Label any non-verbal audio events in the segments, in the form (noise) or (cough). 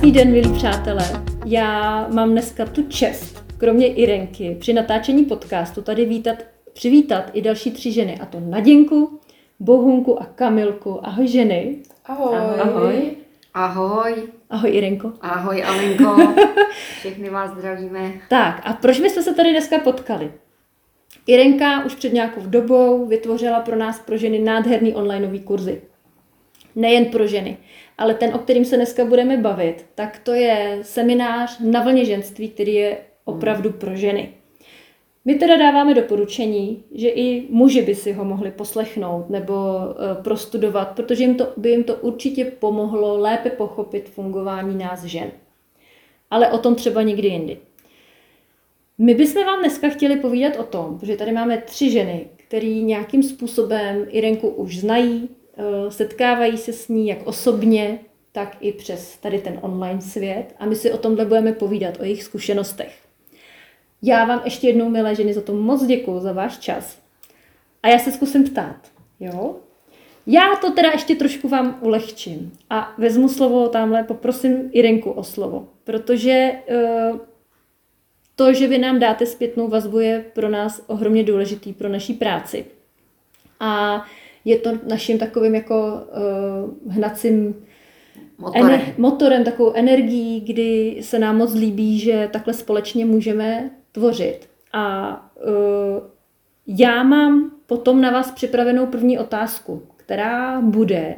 Krásný den, milí přátelé. Já mám dneska tu čest, kromě Irenky, při natáčení podcastu tady vítat, přivítat i další tři ženy, a to Naděnku, Bohunku a Kamilku. Ahoj ženy. Ahoj. Ahoj. Ahoj. Ahoj Irenko. Ahoj Alenko. (laughs) Všechny vás zdravíme. Tak a proč my jsme se tady dneska potkali? Irenka už před nějakou dobou vytvořila pro nás, pro ženy, nádherný onlineový kurzy. Nejen pro ženy, ale ten, o kterým se dneska budeme bavit, tak to je seminář na vlně ženství, který je opravdu pro ženy. My teda dáváme doporučení, že i muži by si ho mohli poslechnout nebo uh, prostudovat, protože jim to, by jim to určitě pomohlo lépe pochopit fungování nás žen. Ale o tom třeba někdy jindy. My bychom vám dneska chtěli povídat o tom, protože tady máme tři ženy, které nějakým způsobem Irenku už znají, setkávají se s ní jak osobně, tak i přes tady ten online svět a my si o tomhle budeme povídat, o jejich zkušenostech. Já vám ještě jednou, milé ženy, za to moc děkuji, za váš čas. A já se zkusím ptát, jo? Já to teda ještě trošku vám ulehčím a vezmu slovo tamhle, poprosím Irenku o slovo, protože uh, to, že vy nám dáte zpětnou vazbu, je pro nás ohromně důležitý pro naší práci. A je to naším takovým jako uh, hnacím Motorem. Ener- motorem, takovou energií, kdy se nám moc líbí, že takhle společně můžeme tvořit. A uh, já mám potom na vás připravenou první otázku, která bude,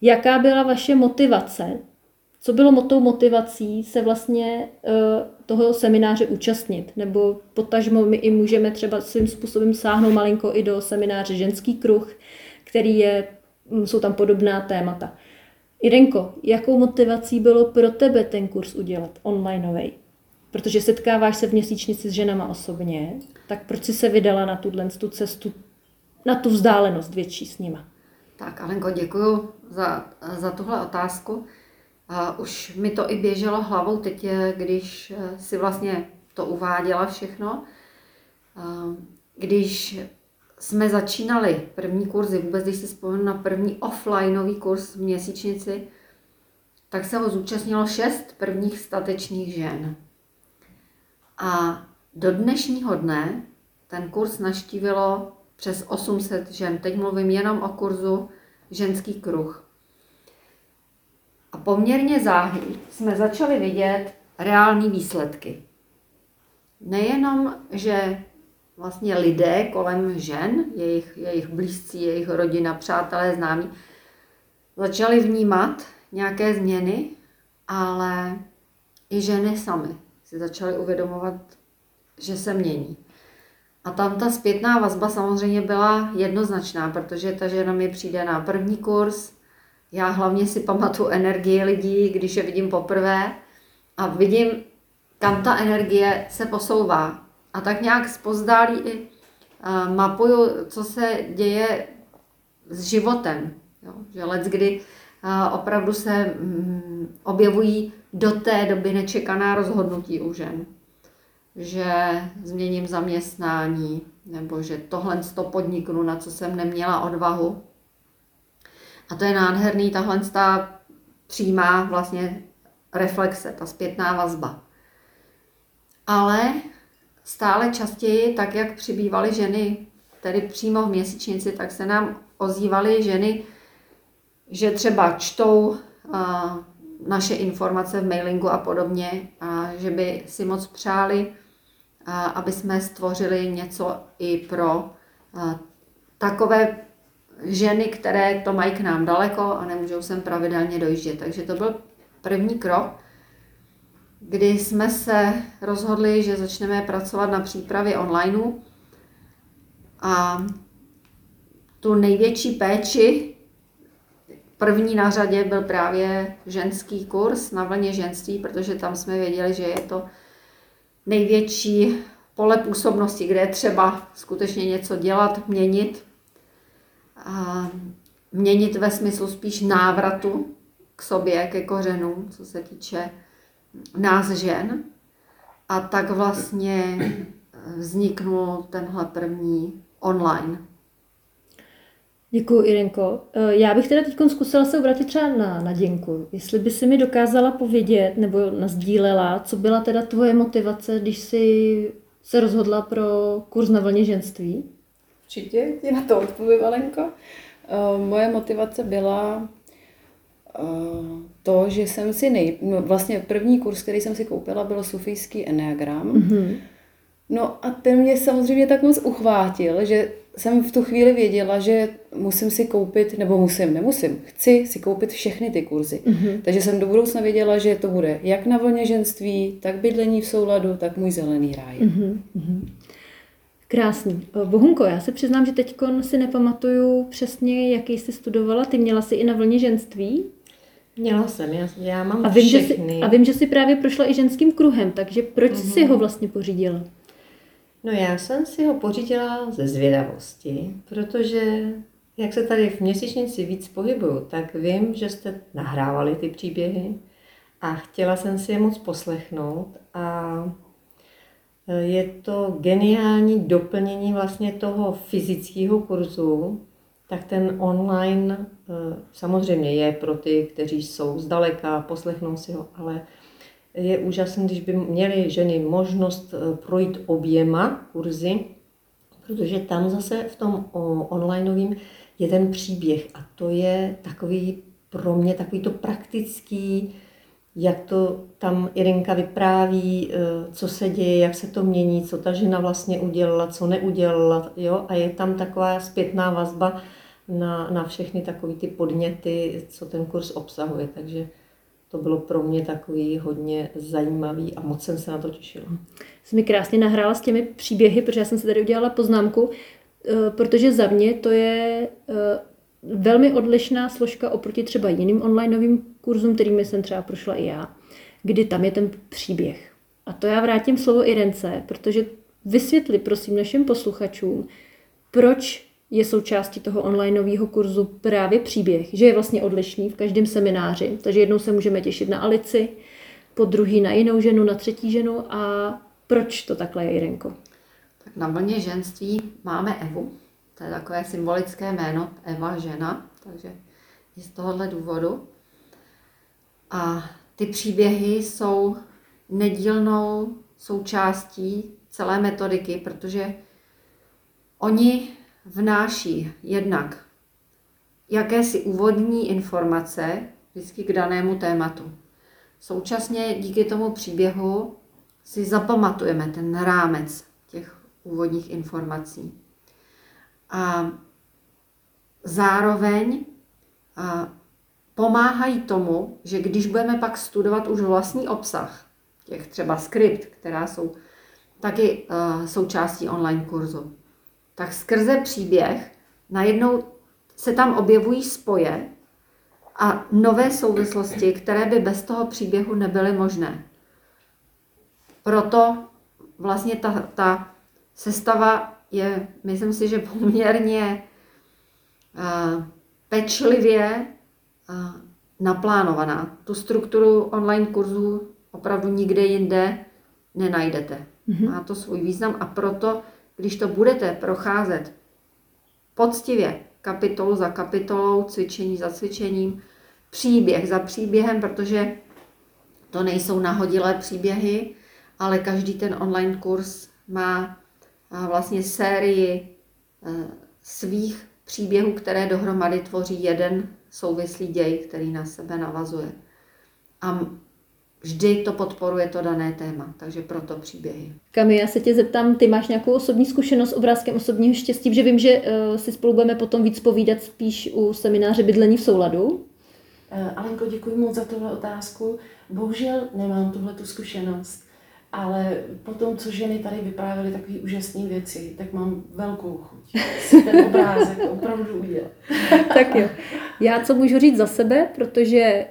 jaká byla vaše motivace, co bylo tou motivací se vlastně uh, toho semináře účastnit, nebo potažmo my i můžeme třeba svým způsobem sáhnout malinko i do semináře Ženský kruh, který je, jsou tam podobná témata. Irenko, jakou motivací bylo pro tebe ten kurz udělat onlineový? Protože setkáváš se v měsíčnici s ženama osobně, tak proč jsi se vydala na tuhle tu cestu, na tu vzdálenost větší s nima? Tak Alenko, děkuji za, za tuhle otázku. A už mi to i běželo hlavou teď, když si vlastně to uváděla všechno. A když jsme začínali první kurzy, vůbec když si vzpomenu na první offlineový kurz v měsíčnici, tak se ho zúčastnilo šest prvních statečných žen. A do dnešního dne ten kurz naštívilo přes 800 žen. Teď mluvím jenom o kurzu Ženský kruh. A poměrně záhy jsme začali vidět reální výsledky. Nejenom, že vlastně lidé kolem žen, jejich, jejich blízcí, jejich rodina, přátelé, známí, začali vnímat nějaké změny, ale i ženy samy si začaly uvědomovat, že se mění. A tam ta zpětná vazba samozřejmě byla jednoznačná, protože ta žena mi přijde na první kurz, já hlavně si pamatuju energii lidí, když je vidím poprvé a vidím, kam ta energie se posouvá. A tak nějak spozdálí i uh, mapuju, co se děje s životem. Jo? Že let, kdy uh, opravdu se um, objevují do té doby nečekaná rozhodnutí u žen. Že změním zaměstnání, nebo že tohle to podniknu, na co jsem neměla odvahu. A to je nádherný, tahle ta přímá vlastně reflexe, ta zpětná vazba. Ale stále častěji, tak jak přibývaly ženy, tedy přímo v měsíčnici, tak se nám ozývaly ženy, že třeba čtou a, naše informace v mailingu a podobně, a že by si moc přáli, a, aby jsme stvořili něco i pro a, takové ženy, které to mají k nám daleko a nemůžou sem pravidelně dojíždět. Takže to byl první krok kdy jsme se rozhodli, že začneme pracovat na přípravě onlineu a tu největší péči první na řadě byl právě ženský kurz na vlně ženství, protože tam jsme věděli, že je to největší pole působnosti, kde je třeba skutečně něco dělat, měnit. A měnit ve smyslu spíš návratu k sobě, ke kořenům, co se týče nás žen. A tak vlastně vzniknul tenhle první online. Děkuji, Irenko. Eh, já bych teda teď zkusila se obrátit třeba na, na Děnku. Jestli by si mi dokázala povědět nebo nazdílela, co byla teda tvoje motivace, když jsi se rozhodla pro kurz na vlně ženství? Určitě ti na to odpovím, Alenko. Uh, moje motivace byla to, že jsem si nej... No, vlastně první kurz, který jsem si koupila, byl sufijský enneagram. Mm-hmm. No a ten mě samozřejmě tak moc uchvátil, že jsem v tu chvíli věděla, že musím si koupit, nebo musím, nemusím, chci si koupit všechny ty kurzy. Mm-hmm. Takže jsem do budoucna věděla, že to bude jak na vlně ženství, tak bydlení v souladu, tak můj zelený ráj. Mm-hmm. Krásný. Bohunko, já se přiznám, že teď si nepamatuju přesně, jaký jsi studovala. Ty měla si i na vlně ženství? Měla jsem, já, já mám a vím, všechny. Že jsi, a vím, že jsi právě prošla i ženským kruhem, takže proč mm-hmm. jsi ho vlastně pořídila? No já jsem si ho pořídila ze zvědavosti, protože jak se tady v měsíčnici víc pohybuju, tak vím, že jste nahrávali ty příběhy a chtěla jsem si je moc poslechnout a e, je to geniální doplnění vlastně toho fyzického kurzu, tak ten online e, samozřejmě je pro ty, kteří jsou zdaleka, poslechnou si ho, ale je úžasné, když by měly ženy možnost eh, projít oběma kurzy, protože tam zase v tom onlineovém je ten příběh a to je takový pro mě takový to praktický, jak to tam Irinka vypráví, eh, co se děje, jak se to mění, co ta žena vlastně udělala, co neudělala, jo? a je tam taková zpětná vazba na, na všechny takové ty podněty, co ten kurz obsahuje, takže to bylo pro mě takový hodně zajímavý a moc jsem se na to těšila. Jsi mi krásně nahrála s těmi příběhy, protože já jsem si tady udělala poznámku, eh, protože za mě to je eh, velmi odlišná složka oproti třeba jiným onlineovým kurzům, kterými jsem třeba prošla i já, kdy tam je ten příběh. A to já vrátím slovo Irence, protože vysvětli prosím našim posluchačům, proč je součástí toho onlineového kurzu právě příběh, že je vlastně odlišný v každém semináři. Takže jednou se můžeme těšit na Alici, po druhý na jinou ženu, na třetí ženu a proč to takhle je, Jirenko? Tak na vlně ženství máme Evu, to je takové symbolické jméno, Eva žena, takže i z tohohle důvodu. A ty příběhy jsou nedílnou součástí celé metodiky, protože oni vnáší jednak jakési úvodní informace vždycky k danému tématu. Současně díky tomu příběhu si zapamatujeme ten rámec těch úvodních informací. A zároveň a pomáhají tomu, že když budeme pak studovat už vlastní obsah, těch třeba skript, která jsou taky uh, součástí online kurzu, tak skrze příběh najednou se tam objevují spoje a nové souvislosti, které by bez toho příběhu nebyly možné. Proto vlastně ta, ta sestava je, myslím si, že poměrně uh, pečlivě uh, naplánovaná. Tu strukturu online kurzů opravdu nikde jinde nenajdete. Mm-hmm. Má to svůj význam a proto když to budete procházet poctivě, kapitolu za kapitolou, cvičení za cvičením, příběh za příběhem, protože to nejsou nahodilé příběhy, ale každý ten online kurz má vlastně sérii e, svých příběhů, které dohromady tvoří jeden souvislý děj, který na sebe navazuje. A vždy to podporuje to dané téma, takže proto příběhy. Kami, já se tě zeptám, ty máš nějakou osobní zkušenost s obrázkem osobního štěstí, že vím, že uh, si spolu budeme potom víc povídat spíš u semináře Bydlení v souladu. Uh, Alenko, děkuji moc za tuhle otázku. Bohužel nemám tuhle tu zkušenost. Ale potom, co ženy tady vyprávěly takové úžasné věci, tak mám velkou chuť si ten (laughs) obrázek opravdu udělat. tak jo. Já co můžu říct za sebe, protože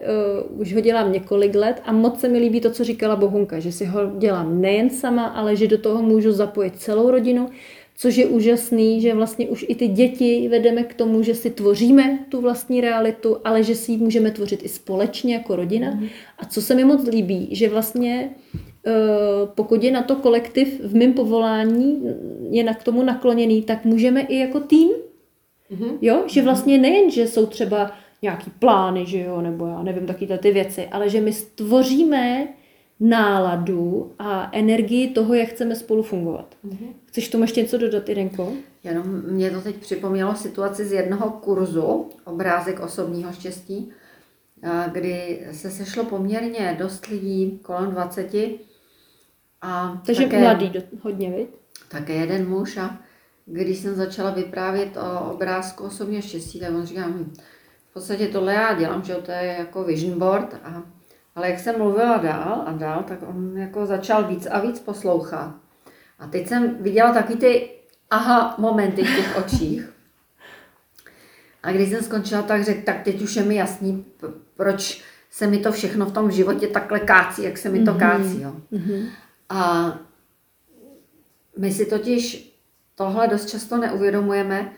uh, už ho dělám několik let a moc se mi líbí to, co říkala Bohunka, že si ho dělám nejen sama, ale že do toho můžu zapojit celou rodinu, což je úžasný, že vlastně už i ty děti vedeme k tomu, že si tvoříme tu vlastní realitu, ale že si ji můžeme tvořit i společně jako rodina. Mm. A co se mi moc líbí, že vlastně pokud je na to kolektiv v mém povolání, je na k tomu nakloněný, tak můžeme i jako tým Mhm. Jo, že vlastně nejen, že jsou třeba nějaký plány, že jo, nebo já nevím, takové ty věci, ale že my stvoříme náladu a energii toho, jak chceme spolu fungovat. Chceš k tomu ještě něco dodat, Irenko? Jenom mě to teď připomnělo situaci z jednoho kurzu, obrázek osobního štěstí, a kdy se sešlo poměrně dost lidí, kolem 20. A Takže také, mladý do, hodně, viď? také jeden muž a když jsem začala vyprávět o obrázku osobního štěstí, tak on říká, hm, v podstatě tohle já dělám, že to je jako vision board, a, ale jak jsem mluvila dál a dál, tak on jako začal víc a víc poslouchat. A teď jsem viděla taky ty aha momenty v těch očích. A když jsem skončila, tak řekl, tak teď už je mi jasný, proč se mi to všechno v tom životě takhle kácí, jak se mi to kácí. Jo. A my si totiž tohle dost často neuvědomujeme,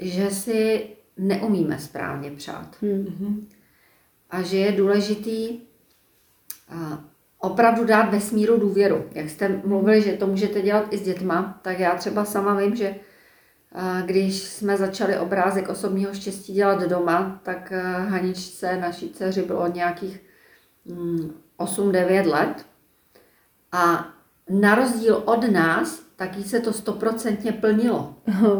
že si neumíme správně přát. A že je důležitý a, opravdu dát vesmíru důvěru. Jak jste mluvili, že to můžete dělat i s dětma, tak já třeba sama vím, že když jsme začali obrázek osobního štěstí dělat doma, tak Haničce, naší dceři, bylo nějakých mm, 8-9 let. A na rozdíl od nás, tak jí se to stoprocentně plnilo. Aha.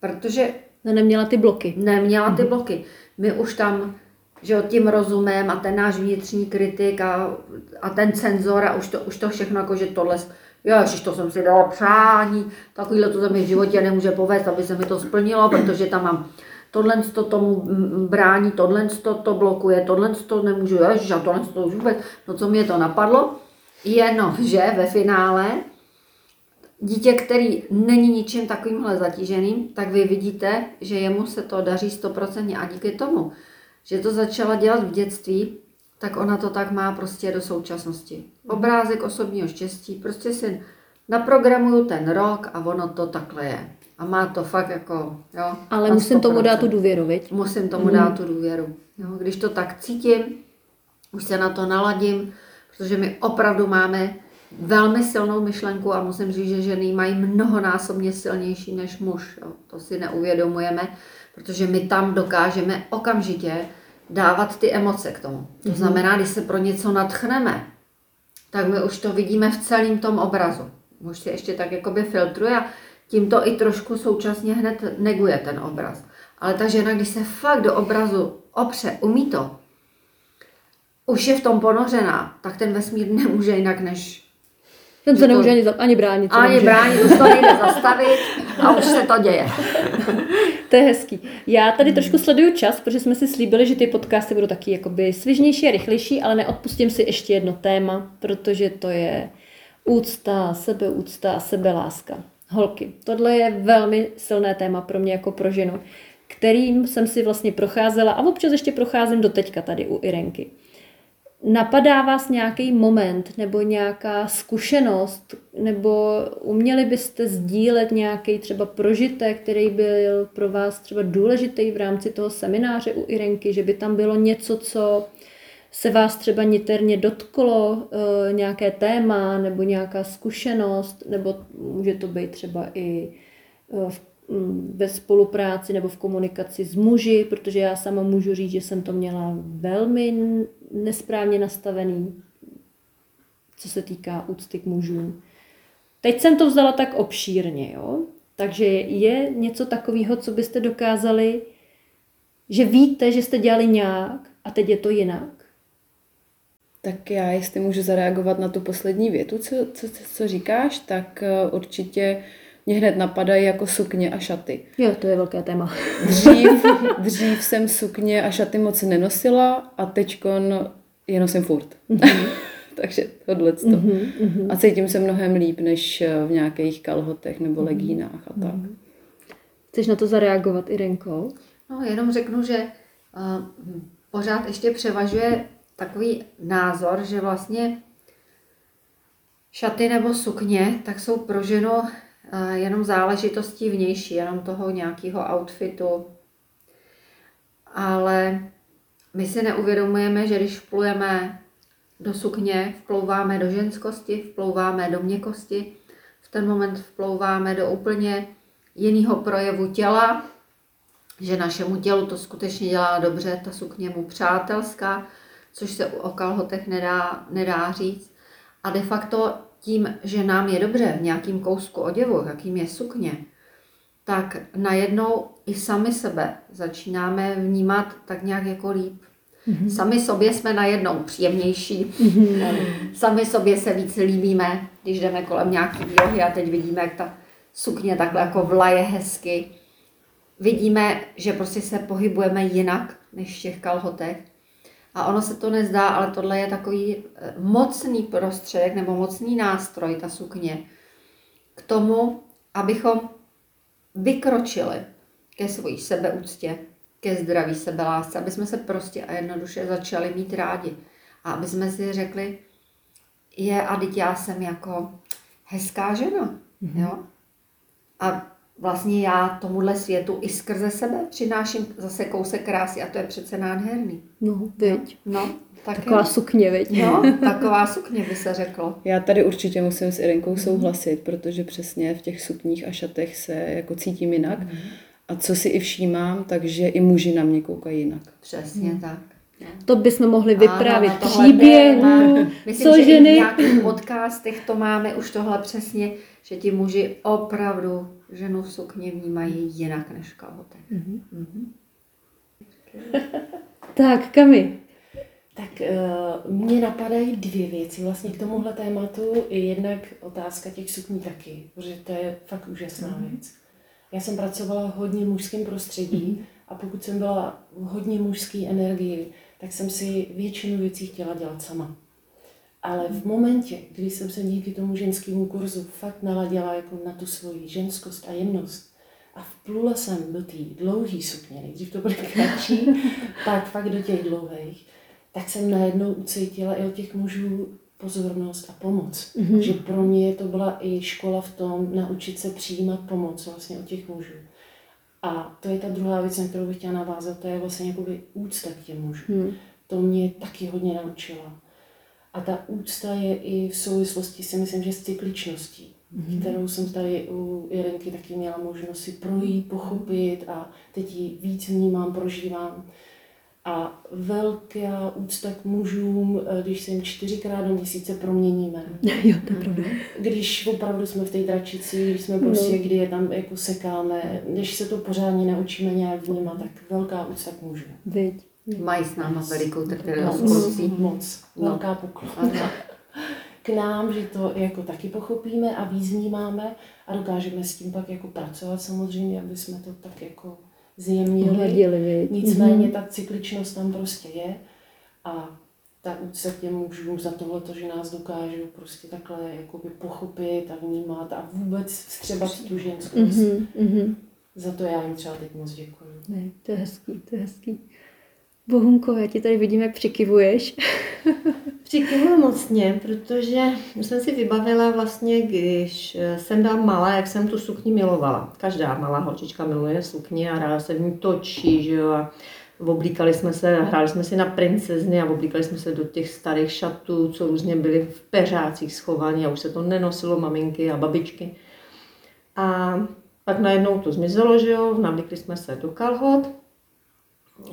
Protože No, neměla ty bloky. neměla ty bloky. My už tam, že jo, tím rozumem a ten náš vnitřní kritik a, a ten cenzor a už to, už to všechno, jako že tohle, ježiš, to jsem si dala přání, takovýhle to se mi v životě nemůže povést, aby se mi to splnilo, protože tam mám tohle to tomu brání, tohle to, to blokuje, tohle to nemůžu, ježiš, a tohle to už vůbec, no co mě to napadlo, jenom, že ve finále dítě, který není ničím takovýmhle zatíženým, tak vy vidíte, že jemu se to daří stoprocentně a díky tomu, že to začala dělat v dětství, tak ona to tak má prostě do současnosti. Obrázek osobního štěstí, prostě si naprogramuju ten rok a ono to takhle je. A má to fakt jako, jo. Ale musím tomu dát tu 100%. důvěru, viď? Musím tomu dát tu důvěru. Jo, když to tak cítím, už se na to naladím, protože my opravdu máme velmi silnou myšlenku a musím říct, že ženy mají mnohonásobně silnější než muž. Jo. To si neuvědomujeme, protože my tam dokážeme okamžitě dávat ty emoce k tomu. To znamená, když se pro něco natchneme, tak my už to vidíme v celém tom obrazu. Muž si ještě tak jakoby filtruje a tím to i trošku současně hned neguje ten obraz. Ale ta žena, když se fakt do obrazu opře, umí to, už je v tom ponořená, tak ten vesmír nemůže jinak než Ten se to- nemůže ani, za- ani bránit. ani nemůže. bránit, už to nejde zastavit a už se to děje. (laughs) To je hezký. Já tady trošku sleduju čas, protože jsme si slíbili, že ty podcasty budou taky jakoby svižnější a rychlejší, ale neodpustím si ještě jedno téma, protože to je úcta, sebeúcta a sebeláska. Holky, tohle je velmi silné téma pro mě jako pro ženu, kterým jsem si vlastně procházela a občas ještě procházím do teďka tady u Irenky. Napadá vás nějaký moment nebo nějaká zkušenost, nebo uměli byste sdílet nějaký třeba prožitek, který byl pro vás třeba důležitý v rámci toho semináře u Irenky, že by tam bylo něco, co se vás třeba niterně dotklo, eh, nějaké téma nebo nějaká zkušenost, nebo může to být třeba i eh, v ve spolupráci nebo v komunikaci s muži, protože já sama můžu říct, že jsem to měla velmi nesprávně nastavený, co se týká úcty k mužům. Teď jsem to vzala tak obšírně, jo? takže je něco takového, co byste dokázali, že víte, že jste dělali nějak a teď je to jinak. Tak já, jestli můžu zareagovat na tu poslední větu, co, co, co říkáš, tak eh, určitě mě hned napadají jako sukně a šaty. Jo, to je velké téma. Dřív, (laughs) dřív jsem sukně a šaty moc nenosila a teďkon je nosím furt. (laughs) Takže tohle to. A cítím se mnohem líp, než eh, v nějakých kalhotech nebo legínách a tak. Chceš na to zareagovat, Irenko? No, jenom řeknu, že uh, pořád ještě převažuje takový názor, že vlastně šaty nebo sukně tak jsou pro ženu jenom záležitostí vnější, jenom toho nějakého outfitu. Ale my si neuvědomujeme, že když vplujeme do sukně, vplouváme do ženskosti, vplouváme do měkkosti, v ten moment vplouváme do úplně jiného projevu těla, že našemu tělu to skutečně dělá dobře, ta sukně mu přátelská, což se o kalhotech nedá, nedá říct. A de facto tím, že nám je dobře v nějakým kousku oděvu, jakým je sukně, tak najednou i sami sebe začínáme vnímat tak nějak jako líp. Mm-hmm. Sami sobě jsme najednou příjemnější, mm-hmm. sami sobě se víc líbíme, když jdeme kolem nějaký výlohy a teď vidíme, jak ta sukně takhle jako vlaje hezky. Vidíme, že prostě se pohybujeme jinak než v těch kalhotech. A ono se to nezdá, ale tohle je takový eh, mocný prostředek nebo mocný nástroj, ta sukně, k tomu, abychom vykročili ke svojí sebeúctě, ke zdraví sebelásce, aby jsme se prostě a jednoduše začali mít rádi. A aby jsme si řekli, je a teď já jsem jako hezká žena, mm-hmm. jo? A vlastně já tomuhle světu i skrze sebe přináším zase kousek krásy a to je přece nádherný. No, veď. No, tak Taková je. sukně, veď. No, (laughs) taková sukně by se řeklo. Já tady určitě musím s Irenkou souhlasit, protože přesně v těch sukních a šatech se jako cítím jinak. A co si i všímám, takže i muži na mě koukají jinak. Přesně tak. No. To bychom mohli vyprávět téma. Myslím, co že i v ženy... nějakých podcastech to máme už tohle přesně, že ti muži opravdu ženu v sukni vnímají jinak než v kalhotech. Mhm. (laughs) Tak, Kami. Tak uh, mně napadají dvě věci vlastně k tomuhle tématu. I jednak otázka těch sukní taky, protože to je fakt úžasná věc. Já jsem pracovala v hodně mužském prostředí a pokud jsem byla v hodně mužské energii, tak jsem si většinu věcí chtěla dělat sama. Ale v momentě, kdy jsem se díky tomu ženskému kurzu fakt naladila jako na tu svoji ženskost a jemnost a vplula jsem do té dlouhé sukně, nejdřív to byly kratší, (laughs) pak fakt do těch dlouhých, tak jsem najednou ucítila i od těch mužů pozornost a pomoc. Mm-hmm. Že pro mě to byla i škola v tom naučit se přijímat pomoc vlastně od těch mužů. A to je ta druhá věc, na kterou bych chtěla navázat, to je vlastně jakoby úcta k těm mužům. Hmm. To mě taky hodně naučila. A ta úcta je i v souvislosti si myslím, že s cykličností, mm-hmm. kterou jsem tady u Jirenky taky měla možnost si projít, pochopit a teď ji víc vnímám, prožívám. A velká úcta k mužům, eh, když se jim čtyřikrát do měsíce proměníme. (laughs) Jo, to je pravda. Když opravdu jsme v té dračici, když jsme prostě, No. kdy je tam jako sekáme, když se to pořádně naučíme nějak vnímat, tak velká úcta k mužům. Veď. Mají s náma velikou trpělivost Moc, moc. No. Velká. K nám, že to jako taky pochopíme a víc vnímáme a dokážeme s tím pak jako pracovat samozřejmě, aby jsme to tak jako zjemnili. Nicméně Mhm. ta cykličnost tam prostě je a ta úcta k těm mužům za tohle, že nás dokážou prostě takhle jakoby pochopit a vnímat a vůbec vstřebat tu ženskost. Mhm, mhm. Za to já jim třeba teď moc děkuji. Ne, to je hezký, to je hezký. Bohunko, já ti tady vidím, jak přikivuješ. (laughs) Přikyvuju mocně, protože jsem si vybavila vlastně, když eh, jsem byla malá, jak jsem tu sukni milovala. Každá malá holčička miluje sukni a ráda se v ní točí, že jo, a oblíkali jsme se, hráli jsme si na princezny a oblíkali jsme se do těch starých šatů, co různě byly v peřácích schovaní a už se to nenosilo maminky a babičky. A pak najednou to zmizelo, že jo, navlíkli jsme se do kalhot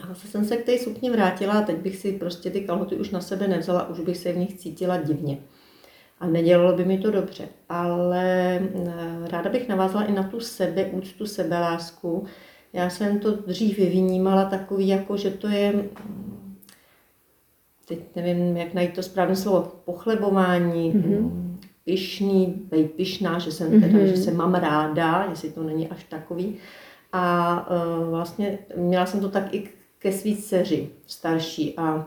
a zase jsem se k té sukni vrátila a teď bych si prostě ty kalhoty už na sebe nevzala, už bych se v nich cítila divně. A nedělalo by mi to dobře. Ale eh, ráda bych navázala i na tu sebeúctu, sebelásku. Já jsem to dřív vnímala takový, jako že to je, mm, teď nevím, jak najít to správné slovo, pochlebování, mm-hmm. pyšný, být pyšná, že jsem teda, Mhm. že se mám ráda, jestli to není až takový. A uh, vlastně měla jsem to tak i ke svý dceři starší a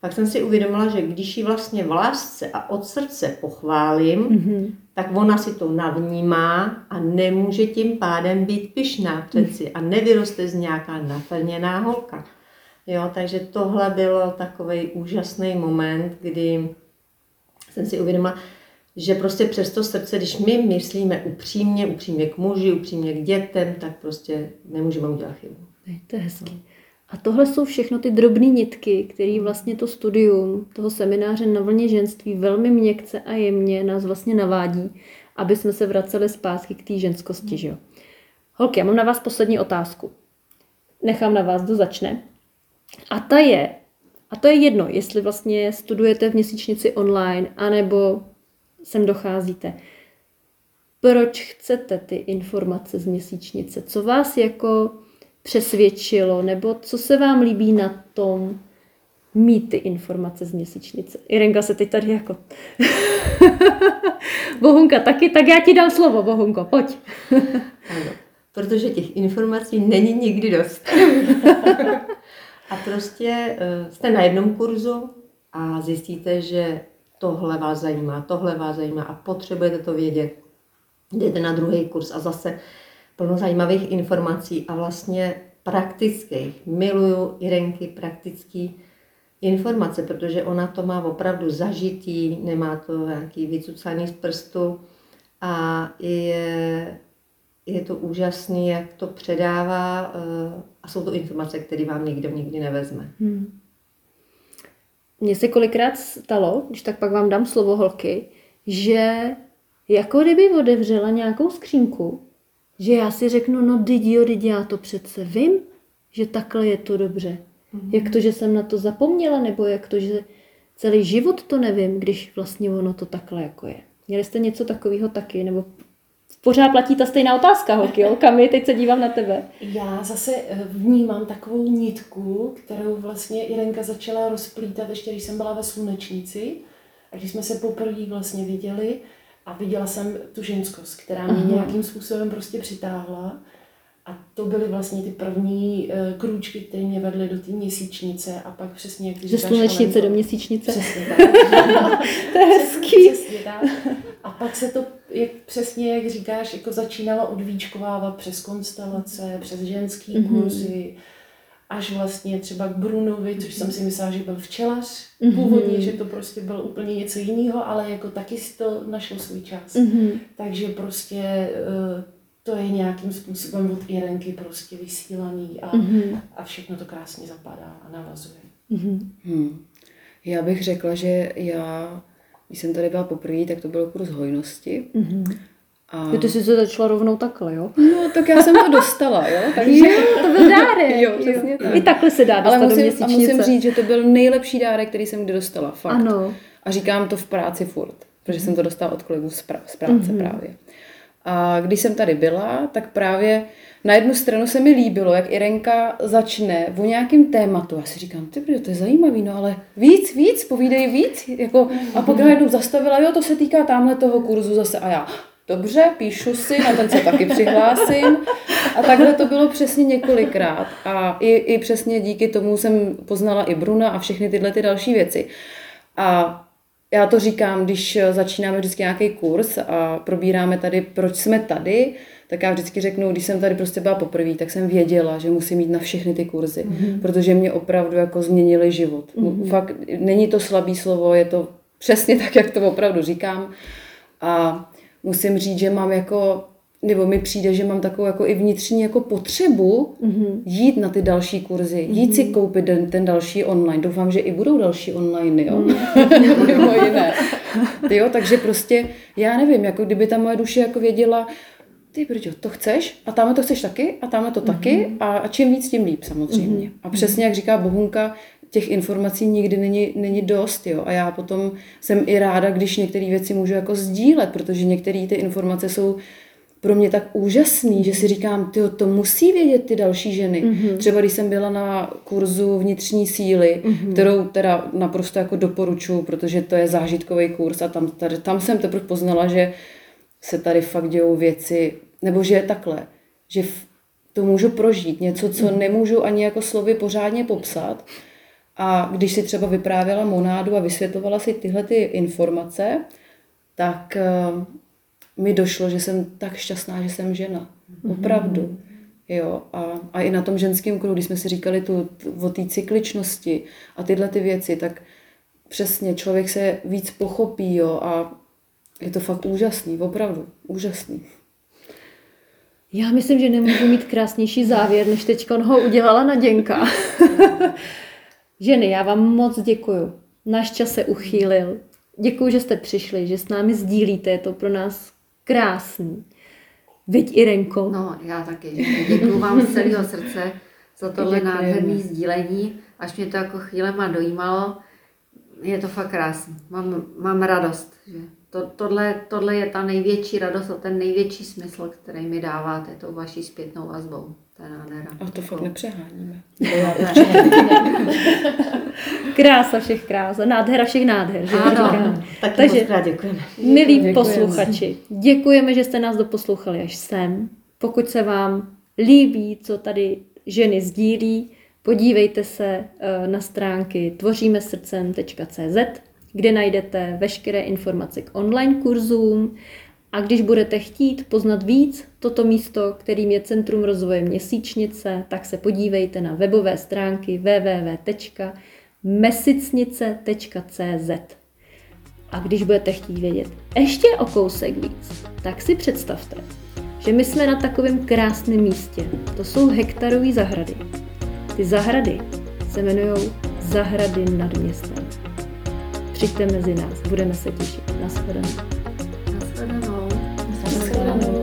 pak jsem si uvědomila, že když ji vlastně v lásce a od srdce pochválím, Mhm. tak ona si to navnímá a nemůže tím pádem být pyšná přeci a nevyroste z nějaká naplněná holka. Jo, takže tohle bylo takový úžasný moment, kdy jsem si uvědomila, že prostě přes to srdce, když my myslíme upřímně, upřímně k muži, upřímně k dětem, tak prostě nemůžeme udělat chybu. Ne, to je hezký. A tohle jsou všechno ty drobné nitky, které vlastně to studium toho semináře na vlně ženství velmi měkce a jemně nás vlastně navádí, aby jsme se vraceli zpátky k té ženskosti. Že jo? Holky, já mám na vás poslední otázku. nechám na vás, kdo začne. A ta je, a to je jedno, jestli vlastně studujete v měsíčnici online, anebo sem docházíte. Proč chcete ty informace z měsíčnice? Co vás jako přesvědčilo, nebo co se vám líbí na tom mít ty informace z měsíčnice? Irenka se teď tady jako... (laughs) Bohunka taky, tak já ti dám slovo, Bohunko, pojď. (laughs) Ano, protože těch informací není nikdy dost. (laughs) a prostě uh, jste na jednom kurzu a zjistíte, že tohle vás zajímá, tohle vás zajímá a potřebujete to vědět. Jdete na druhý kurz a zase plno zajímavých informací a vlastně praktických. Miluju Irenky praktický informace, protože ona to má opravdu zažitý, nemá to nějaký vycucaný z prstu a je, je to úžasný, jak to předává eh, a jsou to informace, které vám nikdo nikdy nevezme. Hmm. Mně se kolikrát stalo, když tak pak vám dám slovo holky, že jako kdyby otevřela nějakou skřínku, že já si řeknu, no didi, jo, didi, já to přece vím, že takhle je to dobře. Mm-hmm. Jak to, že jsem na to zapomněla, nebo jak to, že celý život to nevím, když vlastně ono to takhle jako je. Měli jste něco takového taky, nebo pořád platí ta stejná otázka, holky, jo? Kami, teď se dívám na tebe. Já zase eh, vnímám takovou nitku, kterou vlastně Irenka začala rozplítat ještě, když jsem byla ve slunečnici a když jsme se poprvé vlastně viděli a viděla jsem tu ženskost, která mě Aha. nějakým způsobem prostě přitáhla. A to byly vlastně ty první uh, krůčky, které mě vedly do té měsíčnice a pak přesně, jak ty Ze slunečnice do měsíčnice. Přesně tak. (laughs) to je hezký. Přesně tak. A pak se to, jak, přesně jak říkáš, jako začínalo odvíčkovávat přes konstelace, přes ženský mm-hmm. kurzy, až vlastně třeba k Brunovi, což jsem si myslela, že byl včelař mm-hmm. původně, že to prostě bylo úplně něco jiného, ale jako taky si to našlo svůj čas. Mm-hmm. Takže prostě uh, to je nějakým způsobem od Irenky prostě vysílaný a, mm-hmm. a všechno to krásně zapadá a navazuje. Mm-hmm. Hmm. Já bych řekla, že já, když jsem tady byla poprvé, tak to byl kurz hojnosti. Mm-hmm. A... Ty jsi se začala rovnou takhle, jo? No, tak já jsem to dostala, jo? (laughs) Takže... Jo, to byl dárek. jo, přesně tak. I takhle se dá dostat Ale musím, do. A musím říct, že to byl nejlepší dárek, který jsem kdy dostala, fakt. Ano. A říkám to v práci furt, protože mm. jsem to dostala od kolegů z, pra- z práce mm-hmm. právě. A když jsem tady byla, tak právě na jednu stranu se mi líbilo, jak Irenka začne o nějakém tématu. Já si říkám, ty to je zajímavý, no ale víc, víc, povídej víc. Jako, a pak najednou zastavila, jo, to se týká tamhle toho kurzu zase. A já, dobře, píšu si, na ten se taky přihlásím. A takhle to bylo přesně několikrát. A i, i přesně díky tomu jsem poznala i Bruna a všechny tyhle ty další věci. A já to říkám, když začínáme vždycky nějaký kurz a probíráme tady, proč jsme tady, tak já vždycky řeknu, když jsem tady prostě byla poprvé, tak jsem věděla, že musím jít na všechny ty kurzy, mm-hmm. protože mě opravdu jako změnili život. Mm-hmm. Fakt není to slabý slovo, je to přesně (laughs) tak, jak to opravdu říkám. A musím říct, že mám jako, nebo mi přijde, že mám takovou jako i vnitřní jako potřebu mm-hmm. jít na ty další kurzy, mm-hmm. jít si koupit ten, ten další online. Doufám, že i budou další online, jo, mm-hmm. (laughs) mimo jiné. jo, takže prostě, já nevím, jako kdyby ta moje duše jako věděla, ty brďo, to chceš a tamhle to chceš taky a tamhle to taky mm-hmm. a, a čím víc, tím líp samozřejmě. Mm-hmm. A přesně jak říká Bohunka, těch informací nikdy není, není dost, jo. A já potom jsem i ráda, když některé věci můžu jako sdílet, protože některé ty informace jsou pro mě tak úžasný, že si říkám, ty to musí vědět ty další ženy. Mm-hmm. Třeba když jsem byla na kurzu vnitřní síly, mm-hmm. kterou teda naprosto jako doporučuji, protože to je zážitkový kurz a tam, tady, tam jsem teprve poznala, že se tady fakt dějou věci, nebo že je takhle, že to můžu prožít, něco, co mm-hmm. nemůžu ani jako slovy pořádně popsat. A když si třeba vyprávěla monádu a vysvětlovala si tyhle ty informace, tak uh, mi došlo, že jsem tak šťastná, že jsem žena. Mm-hmm. Opravdu. Jo, a, a i na tom ženském kruhu, když jsme si říkali tu, o té cykličnosti a tyhle ty věci, tak přesně člověk se víc pochopí jo, a je to fakt úžasný, opravdu, úžasný. Já myslím, že nemůžu mít krásnější závěr, než teď ho udělala Naděnka. (laughs) Ženy, já vám moc děkuju. Náš čas se uchýlil. Děkuji, že jste přišli, že s námi sdílíte, je to pro nás krásný. Viď Irenko. No, já taky. Děkuji vám z celého srdce za tohle Děkujeme. nádherné sdílení, až mě to jako chvílema dojímalo. Je to fakt krásný. Mám, mám radost, že to, tohle, tohle je ta největší radost a ten největší smysl, který mi dáváte tou vaší zpětnou vazbou. To je nádhera. A to fakt nepřeháníme. (laughs) Krása všech krás, a nádhera všech nádher. Že Ano. říkáme. Taky Takže- moc děkujeme. Milí Děkujeme. posluchači, děkujeme, že jste nás doposlouchali až sem. Pokud se vám líbí, co tady ženy sdílí, podívejte se eh, na stránky tvoříme-srdcem.cz, kde najdete veškeré informace k online kurzům a když budete chtít poznat víc toto místo, kterým je Centrum rozvoje Měsíčnice, tak se podívejte na webové stránky www.mesicnice.cz. A když budete chtít vědět ještě o kousek víc, tak si představte, že my jsme na takovém krásném místě. To jsou hektarové zahrady. Ty zahrady se jmenují Zahrady nad městem. Přijďte mezi nás, budeme se těšit. Naschledanou. Nashledanou. Nashledanou.